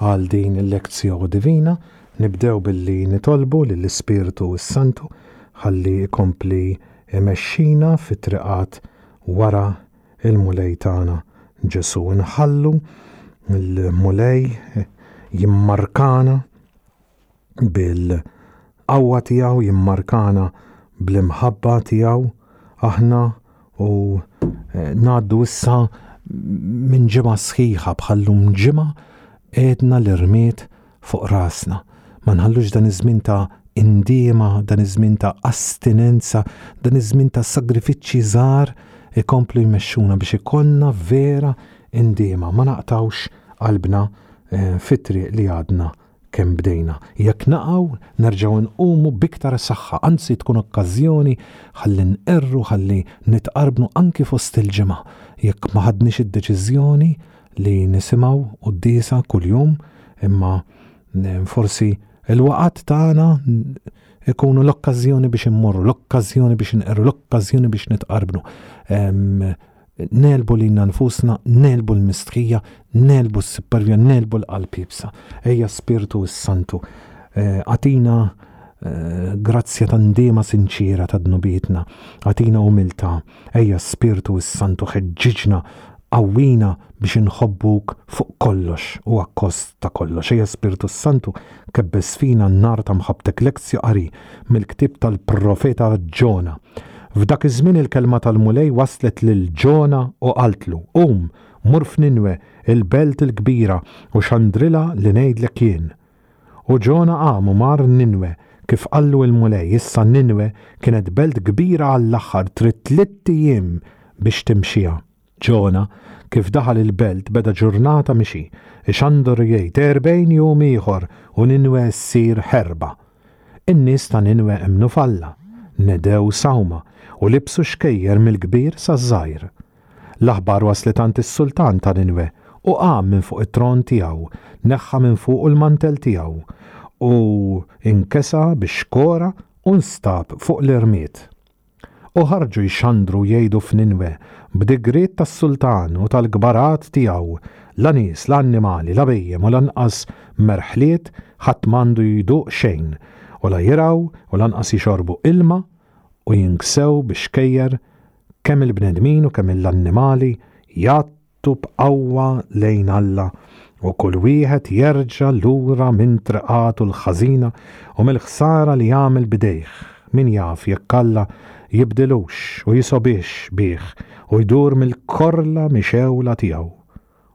Għal din il-Lectio Divina nibdew billi nitolbu lill-Ispirtu s-Santu ħalli jkompli jmexxina fit-triqat wara l-Mulej tagħna Ġesù. Inħallu l-Mulej jimmarkana bil-qawwa tiegħu jimmarkana bl-imħabba tiegħu aħna u eh, ngħaddu issa minn ġimgħa sħiħa bħallum ġimgħa edna l-irmiet fuq rasna. Ma nħallux dan iż-żmien ta' indiema, dan iż-żmien ta' astinenza, dan iż-żmien ta' sagrifiċċji żgħar ikomplu jmexxuna biex ikollna vera indiema, ma naqtawx qalbna eh, fit-triq li għadna kemm bdejna, jekk naqgħu nerġgħu nqumu b'iktar saħħa, anzi tkun okkażjoni ħalli nqerru, ħalli nitqarbnu anki fost il-ġimgħa, jekk ma ħadniex id-deċiżjoni li nisimgħu quddiesa kuljum, imma forsi l-waqgħat tagħna ikunu l-okkażjoni biex immorru, l-okkażjoni biex inqerru, l-okkażjoni biex nitqarbnu. Negħlbu lilna nfusna, negħlbu l-mistrija, negħlbu s-sippervja, negħlbu l-qalb iebsa. Ejja Spirtu s-Santu, agħtina grazzja ta' ndiema sinċiera ta' dnubietna, agħtina umiltà. Ejja Spirtu s-Santu ħeġġiġna, qawwina biex inħobbuk fuq kollox u akkost ta' kollox. Ejja Spirtu s-Santu kebbes fina n-nar ta' mħabbtek Lectio Ari. mill-ktieb tal-profeta Ġona. F'dak iż-żmien il-kelma tal-Mulej waslet lil Ġona u qaltlu, Qum, mur f'Ninwe, il-belt il-kbira, u xandrilha li ngħidlek jien. U Ġona qam u mar Ninwe, kif qallu l-Mulej, issa Ninwe kienet belt kbira għall-aħħar trid tlitt ijiem biex timxiha. Ġona, kif daħal il-belt, beda ġurnata mixi, ixandur u jgħid, Erbgħin jum ieħor u Ninwe ssir ħerba. In-nies ta' Ninwe emmnu f'Alla, nedew sawma, u libsu xkejjer mill-kbir saż-żgħir. L-aħbar waslet għand is-sultan ta' Ninwe, u qam minn fuq it-tron tiegħu, neħħa minn fuqu l-mantell tiegħu, u inkesa bix-xkora u nstab fuq l-irmied. U ħarġu jxandru u jgħidu f'Ninwe, b'digriet tas-sultan u tal-kbarat tiegħu, La nies, la annimali, la bhejjem u lanqas merħliet ħadd m'għandu jduq xejn, u la jirgħu u lanqas jixorbu ilma, u jinksew bix-xkejjer, kemm il-bnedmin u kemm l-annimali, jgħadd, Ħabtu b'qawwa lejn Alla, u kull wieħed jerġa' lura minn triqatu l-ħażina u mill-ħsara li għamel b'idejh. Min jaf jekk Alla jibdilux u jisobiex bih u jdur mill-korla mixegħla tiegħu,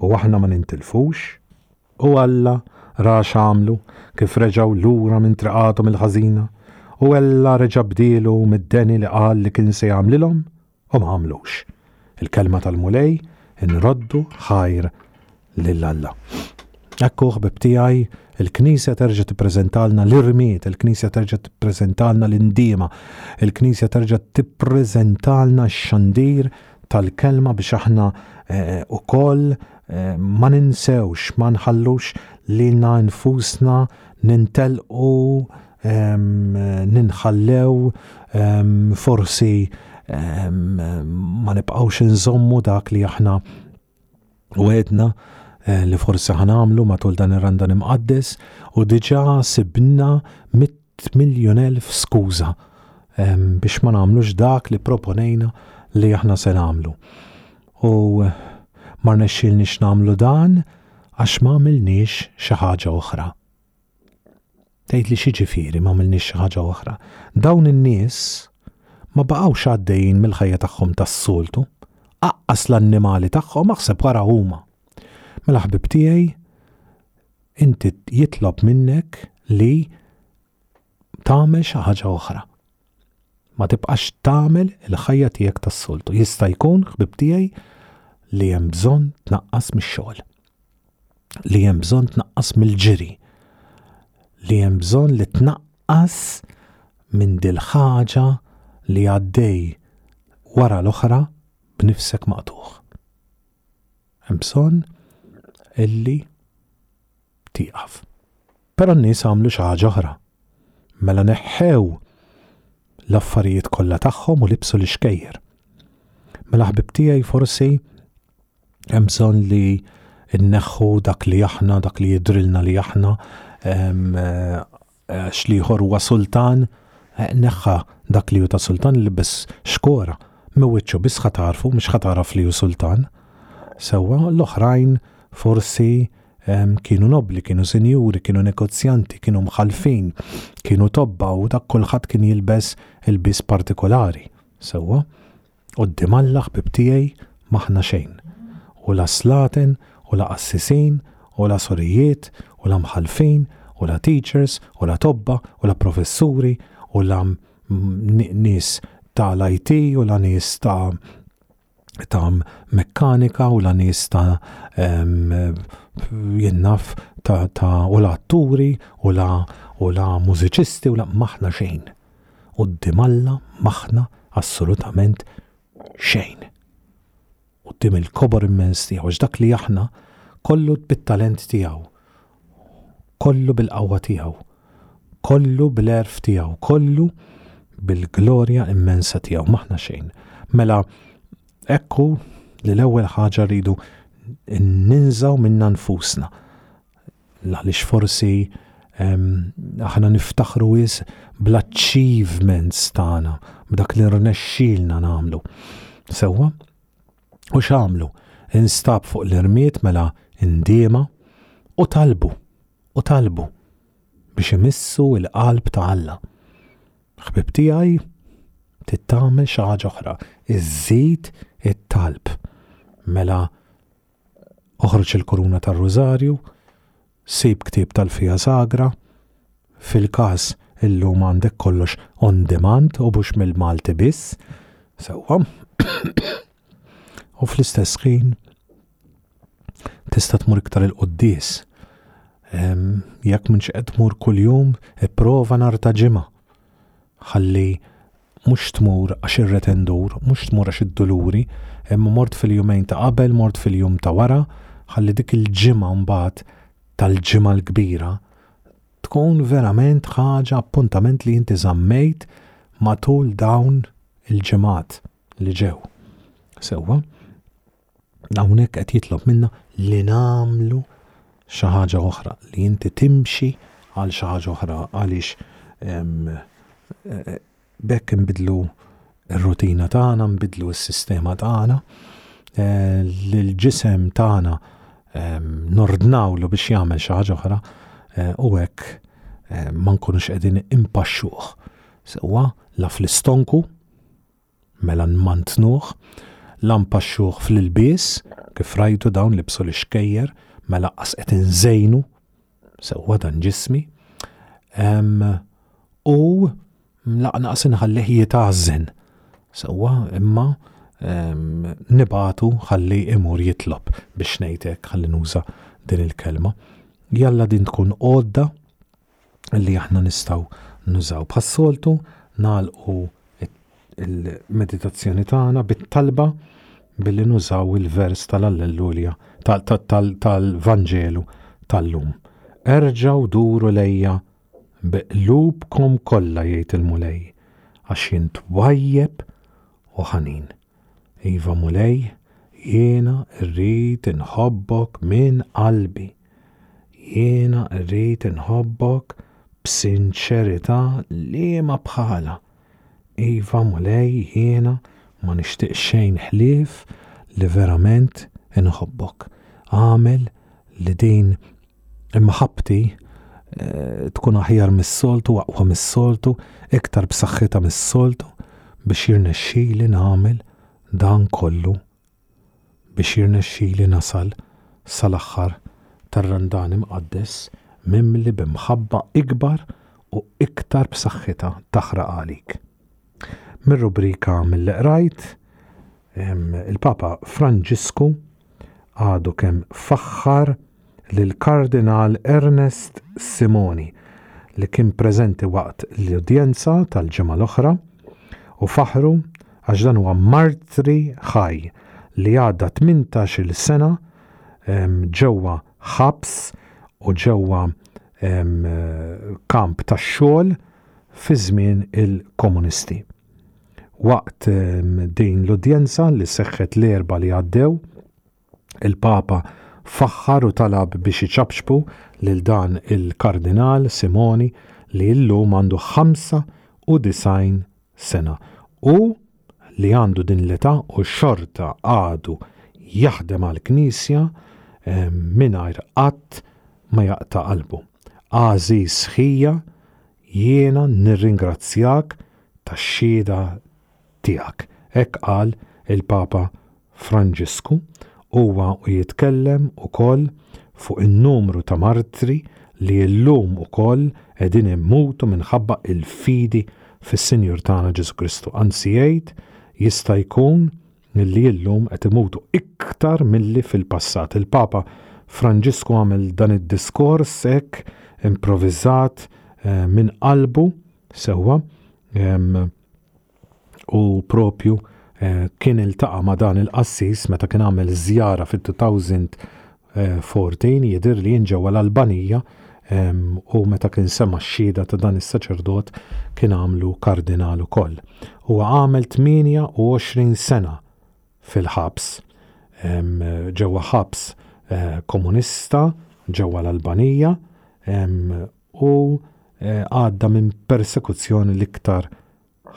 u aħna ma nintilfux? U Alla ra x'għamlu, kif reġgħu lura minn triqathom il-ħażina, u Ella reġa' bdielu mid-deni li qal li kien se jagħmlilhom. U ma għamlux. Il-kelma tal-Mulej inroddu ħajr lil Alla. Ekku ħbib tiegħi, il-Knisja terġa' tippreżentalna l-irmied, il-Knisja terġa' tippreżentalna l-indiema, il-Knisja terġa' tippreżentalna x-xandir tal-kelma biex aħna wkoll eh, eh, ma ninsewx, ma nħallux lilna nfusna nintelqu ninħallew forsi ma nibqgħux inżommu dak li aħna u għedna eh, li forsi ħanamlu matul dan ir-randa nimqaddes u diġà sibna mit miljon elf skuża biex ma nagħmlux dak li proponejna li aħna se nagħmlu. U eh, ma rnexxielniex nagħmlu dan għax ma għamilniex xi ħaġa oħra. Tgħid li xi ġifieri m'għamilniex xi ħaġa oħra. Dawn in-nies ma baqgħux għaddejjin mill-ħajja tagħhom tas-soltu. Aqqas l-annimali tagħhom aħseb wara huma. Mela ħbib tiegħi inti jitlob minnek li tagħmel xi ħaġa oħra. Ma tibqax tagħmel il-ħajja tiegħek tas-soltu. Jista' jkun, ħbib tiegħi, li hemm bżonn tnaqqas mix-xogħol. Li hemm bżonn tnaqqas mill-ġiri. Li hemm bżonn li tnaqqas minn dil-ħaġa li għaddej wara l-oħra b'nifsek maqtuħ. Hemm bżonn illi tieqaf. Però n-nies għamlu xi ħaġa oħra. Mela neħħew l-affarijiet kollha tagħhom u libsu l-ixkejjer. Mela ħbieb tiegħi forsi hemm bżonn li nneħħu dak li aħna, dak li jidhrilna li aħna, X'liħor huwa sultan, neħħa dak li hu ta' sultan libes xkora mi wiċċu biss ħa tagħrfu mhux ħa tagħraf li hu sultan. Sewwa l-oħrajn forsi kienu nobbli, kienu sinjuri, kienu negozjanti, kienu mħallfin, kienu tobba u dak kulħadd kien jilbes ilbies partikolari. Sewwa? Quddiem Alla ħbieb tiegħi m'aħna xejn, u la slaten u la qassisin u la sorijiet u la mħallfin u la teachers u la tobba u la professuri u la nies ta' l-IT u la nies ta' ta' mekkanika u la nies ta' jien naf ta' ta' u la atturi u la u la mużiċisti u la m'aħna xejn. Quddiem Alla m'aħna assolutament xejn. Quddiem il-kobor immens tiegħu, għax dak li aħna kollu bit-talent tiegħu, kollu bil-qawwa tiegħu, kollu bl-għerf tiegħu, kollu bil-glorja immensa tiegħu, m'aħna xejn. Mela hekk hu li l-ewwel ħaġa rridu ninżgħu minnha nfusna. Għaliex forsi aħna niftaħru wis bl-achievements tagħna, b'dak li rnexxielna nagħmlu. Sewwa? U x'għamlu? Instab fuq l-irmied mela indiema u talbu, u talbu biex imissu l-qalb ta' Alla. Ħbib tiegħi, tittamel xi ħaġa oħra, iżżid it-talb. Mela Oħroġ il-kuruna tar-Rużarju, sib ktieb tal-fija sagra, fil-każ illum għandek kollox on demand u mhux mill-Malti biss, sewwa. U fl-istess ħin tista' tmur iktar il-quddies. Jekk minn x'qed tmur kuljum, ipprova nhar ta' ġimgħa. Ħalli Mhux tmur għax irrid indur, mhux tmur għax id-duluri, imma mort fil-jumejn ta' qabel, mort fil-jum ta' wara, ħalli dik il-ġimgħa mbagħad tal-ġimgħa l-kbira tkun verament ħaġa, appuntament li inti żammejt matul dawn il-ġimgħat li ġew. Sewwa? Hawnhekk qed jitlob minna li nagħmlu xi ħaġa oħra, li inti timxi għal xi ħaġa oħra għaliex b'hekk inbidlu r-rutina tagħna, nbidlu s-sistema tagħna, lill-ġisem tagħna nordnawlu biex jagħmel xi ħaġa oħra u hekk ma nkunux qegħdin inpaxxuh sewwa la fl-istonku, Mela nmantnuh, la npaxxuh fl-ilbies, kif rajtu dawn libsu l-ixkejjer, ma laqqas qed inżejnu sewwa dan ġismi, u laqqnaqas inħallih jitgħażżen sewwa imma nibagħtu ħalli imur jitlob, biex ngħid hekk, ħalli nuża din il-kelma. Jalla din tkun għodda li aħna nistgħu nużaw. Bħas-soltu nagħlqu il-meditazzjoni tagħna bit-talba billi nużaw il-vers tal-Allellulja tal-Vanġelu tal-lum. Erġaw duru lejja beqlubkom kollha jgħid il-Mulej għax jint wajjeb u ħanin. Iva Mulej, jiena rrid inħobbok minn qalbi. Jiena rrid inħobbok b'sinċerità liema bħalha. Iva Mulej, jiena ma nixtieq xejn ħlief li verament inħobbok. Agħmel li din Imħabbti eh, tkun aħjar mis-soltu, aqwa mis-soltu, iktar b'saħħitha mis-soltu biex jirnexxili nagħmel dan kollu biex jirnexxili nasal sal-aħħar tar-Randan Imqaddes mimli b'imħabba ikbar u iktar b'saħħitha taħraq għalik. Mir-rubrika mill qrajt, il-Papa Franġisku għadu kemm faħħar lill-Kardinal Ernest Simoni li kien preżenti waqt l-udjenza tal-ġimgħa l-oħra u faħħru għax dan huwa martri ħaj li għadda tmintax-il sena ġewwa ħabs u ġewwa kamp tax-xogħol fi żmien il-komunisti. Waqt din l-udjenza li seħħet l-erba li għaddew, il-Papa faħħar u talab biex iċapċpu lil dan il-Kardinal Simoni li illum għandu 95 sena u li għandu din l-età u xorta għadu jaħdem għall-Knisja mingħajr qatt ma jaqta' qalbu. Għażiż Sħija, jiena nirringrazzjak tax-xhieda tiegħek, hekk qal il-Papa Franġisku, huwa u jitkellem ukoll fuq in-numru ta' martri li illum ukoll qegħdin immutu minħabba il-fidi fis-Sinjur tagħna Ġesu Kristu, anzi jgħid jista' jkun li illum qed imutu iktar milli fil-passat. Il-Papa Franġisku għamel dan id-diskors hekk improviżat minn qalbu sewwa, u propju eh, kien iltaqa' ma' dan il-qassis meta kien għamel żjara fit-2014 eh, jidir li jien ġewwa l-Albanija u meta kien sema x-xhieda ta' dan is-saċerdot kien għamlu kardinal ukoll. Huwa għamel 28 sena fil-ħabs ġewwa ħabs eh, komunista ġewwa l-Albanija u għadda minn persekuzzjoni l-iktar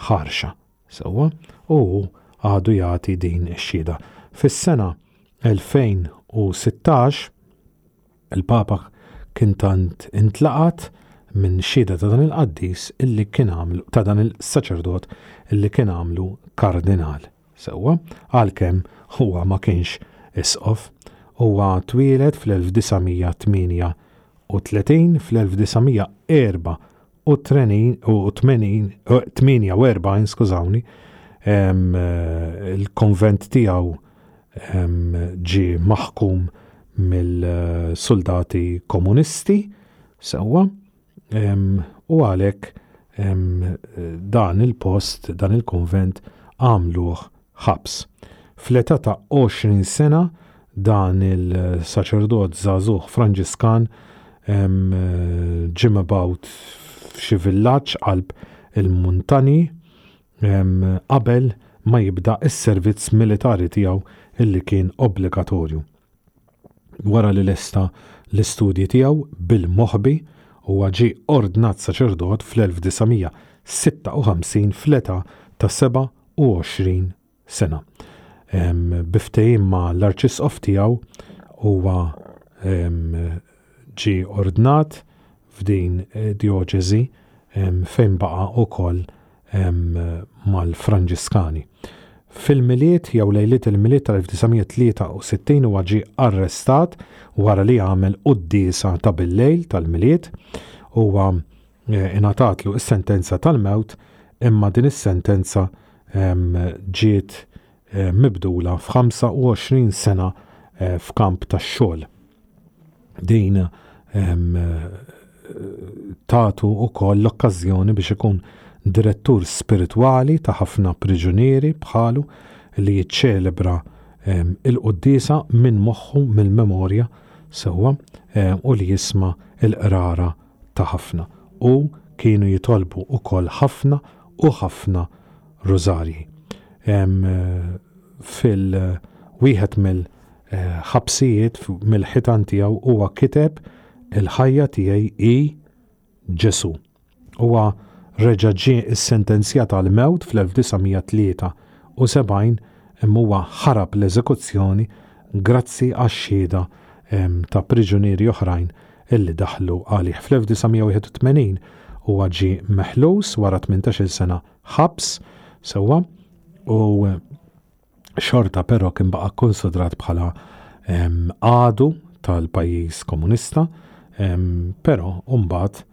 ħarxa sewwa u għadu jagħti din ix-xhieda. Fis-sena 2016 il-Papa kien tant intlaqat minn xhieda ta' dan il-qaddis illi kien għamlu ta' dan il-saċerdot illi kien għamlu kardinal. Sewwa, għalkemm huwa ma kienx isqof. Huwa twieled fl-1938, fl-1948, skużawni, il-konvent tiegħu ġie maħkum mill-suldati komunisti, sewwa. U għalhekk dan il-post, dan il-kunvent għamluh ħabs. Fl-età ta' 20 sena dan il-saċerdot żagħżugħ Franġiskan ġie mibgħut f'xi villaġġ qalb il-muntani qabel ma jibda s-servizz militari tiegħu li kien obbligatorju. Wara li lesta l-istudji tiegħu bil-moħbi, huwa ġie ordnat saċerdot fl-1956 fl-età ta' 27 sena. Bi ftehim ma' l-arċisqof tiegħu, huwa ġie ordnat f'din id-djoċesi fejn baqa' ukoll mal-Franġiskani. Fil-Milied jew lejliet il-Milied tal-1963 huwa ġie arrestat wara li għamel quddiesa ta' bil-lejl tal-Milied. Huwa ingħatatlu s-sentenza tal-mewt imma din is-sentenza ġiet eh, mibdula f'25 sena eh, f'kamp tax-xogħol. Din ehm, tatu ukoll l-okkażjoni biex ikun direttur spiritwali ta' ħafna priġunieri bħalu li jiċċelebra ehm, il-qoddisa minn moħħu mill-memorja sewwa ehm, u li jisma il-qrara ta' ħafna u kienu jitolbu wkoll ħafna u ħafna rużarji. Fil-wieħed mill-ħabsijiet, mill-ħitan tiegħu huwa kiteb Il-ħajja tiegħi hi Ġesù. Huwa reġa' ġie ssentenzjat għall-mewt fl-1973 imma huwa ħarab l-eżekuzzjoni grazzi għax-xhieda ta' priġunieri oħrajn illi daħlu għalih fl-1981, huwa ġie meħlus wara tmintax-il sena ħabs, sewwa, u xorta però kien baqa' kkunsidrat bħala għadu tal-pajjiż komunista, però mbagħad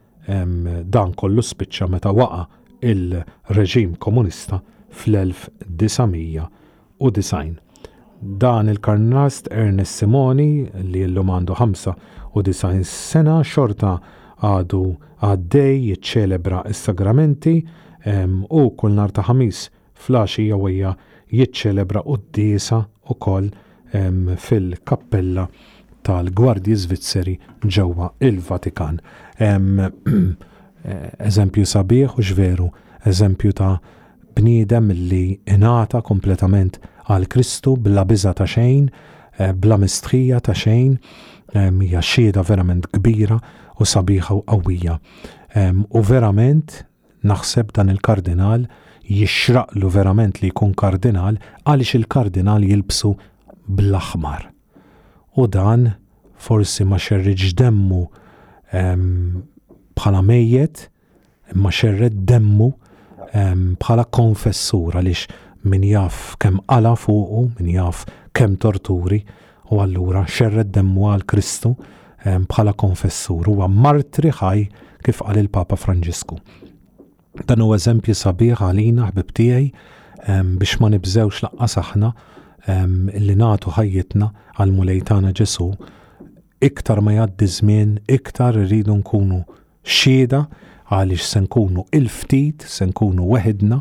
dan kollu spiċċa meta waqa' il-reġim komunista fl-1989. u disajn. Dan il-karnast Ernest Simoni li llum għandu 95 sena xorta għadu għaddej jiċċelebra s-sagramenti u kull nhar ta' Ħamis fl-għaxija wejja jiċċelebra quddiesa wkoll fil-kappella tal-Gwardji Svizzeri ġewwa il-Vatikan. Eżempju sabiħ u x'veru, eżempju ta' bniedem li ingħata kompletament għal Kristu bla biża' ta' xejn, eh, bla mistħija ta' xejn, hija xhieda verament kbira u sabiħa u qawwija. U verament naħseb dan il-kardinal jixraqlu verament li jkun kardinal għaliex il-kardinal jilbsu bl-aħmar. U dan forsi ma xerriġ demmu bħala mejjet, Imma xerred demmu bħala konfessur għaliex min jaf kemm qala' fuqu, min jaf kemm torturi, u allura xerred demmu għal Kristu bħala konfessur. Huwa martri ħaj kif qal il-Papa Franġisku. Dan huwa eżempju sabiħ għalina ħbib tiegħi biex ma nibżgħux laqqas aħna li nagħtu ħajjitna għall-Mulej tagħna Ġesù Iktar ma jgħaddi ż-żmien, iktar irridu nkunu xhieda għaliex se nkunu il-ftit, se nkunu weħidna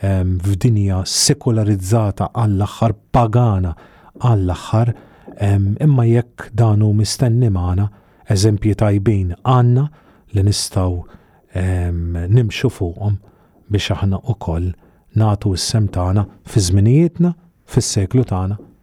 f'dinja sekularizzata għall-aħħar, pagana għall-aħħar, imma jekk dan hu mistenni magħna, eżempji tajbin għandna li nistgħu nimxu fuqhom biex aħna wkoll nagħtu s-sehem tagħna fi żminijietna, fis-seklu tagħna,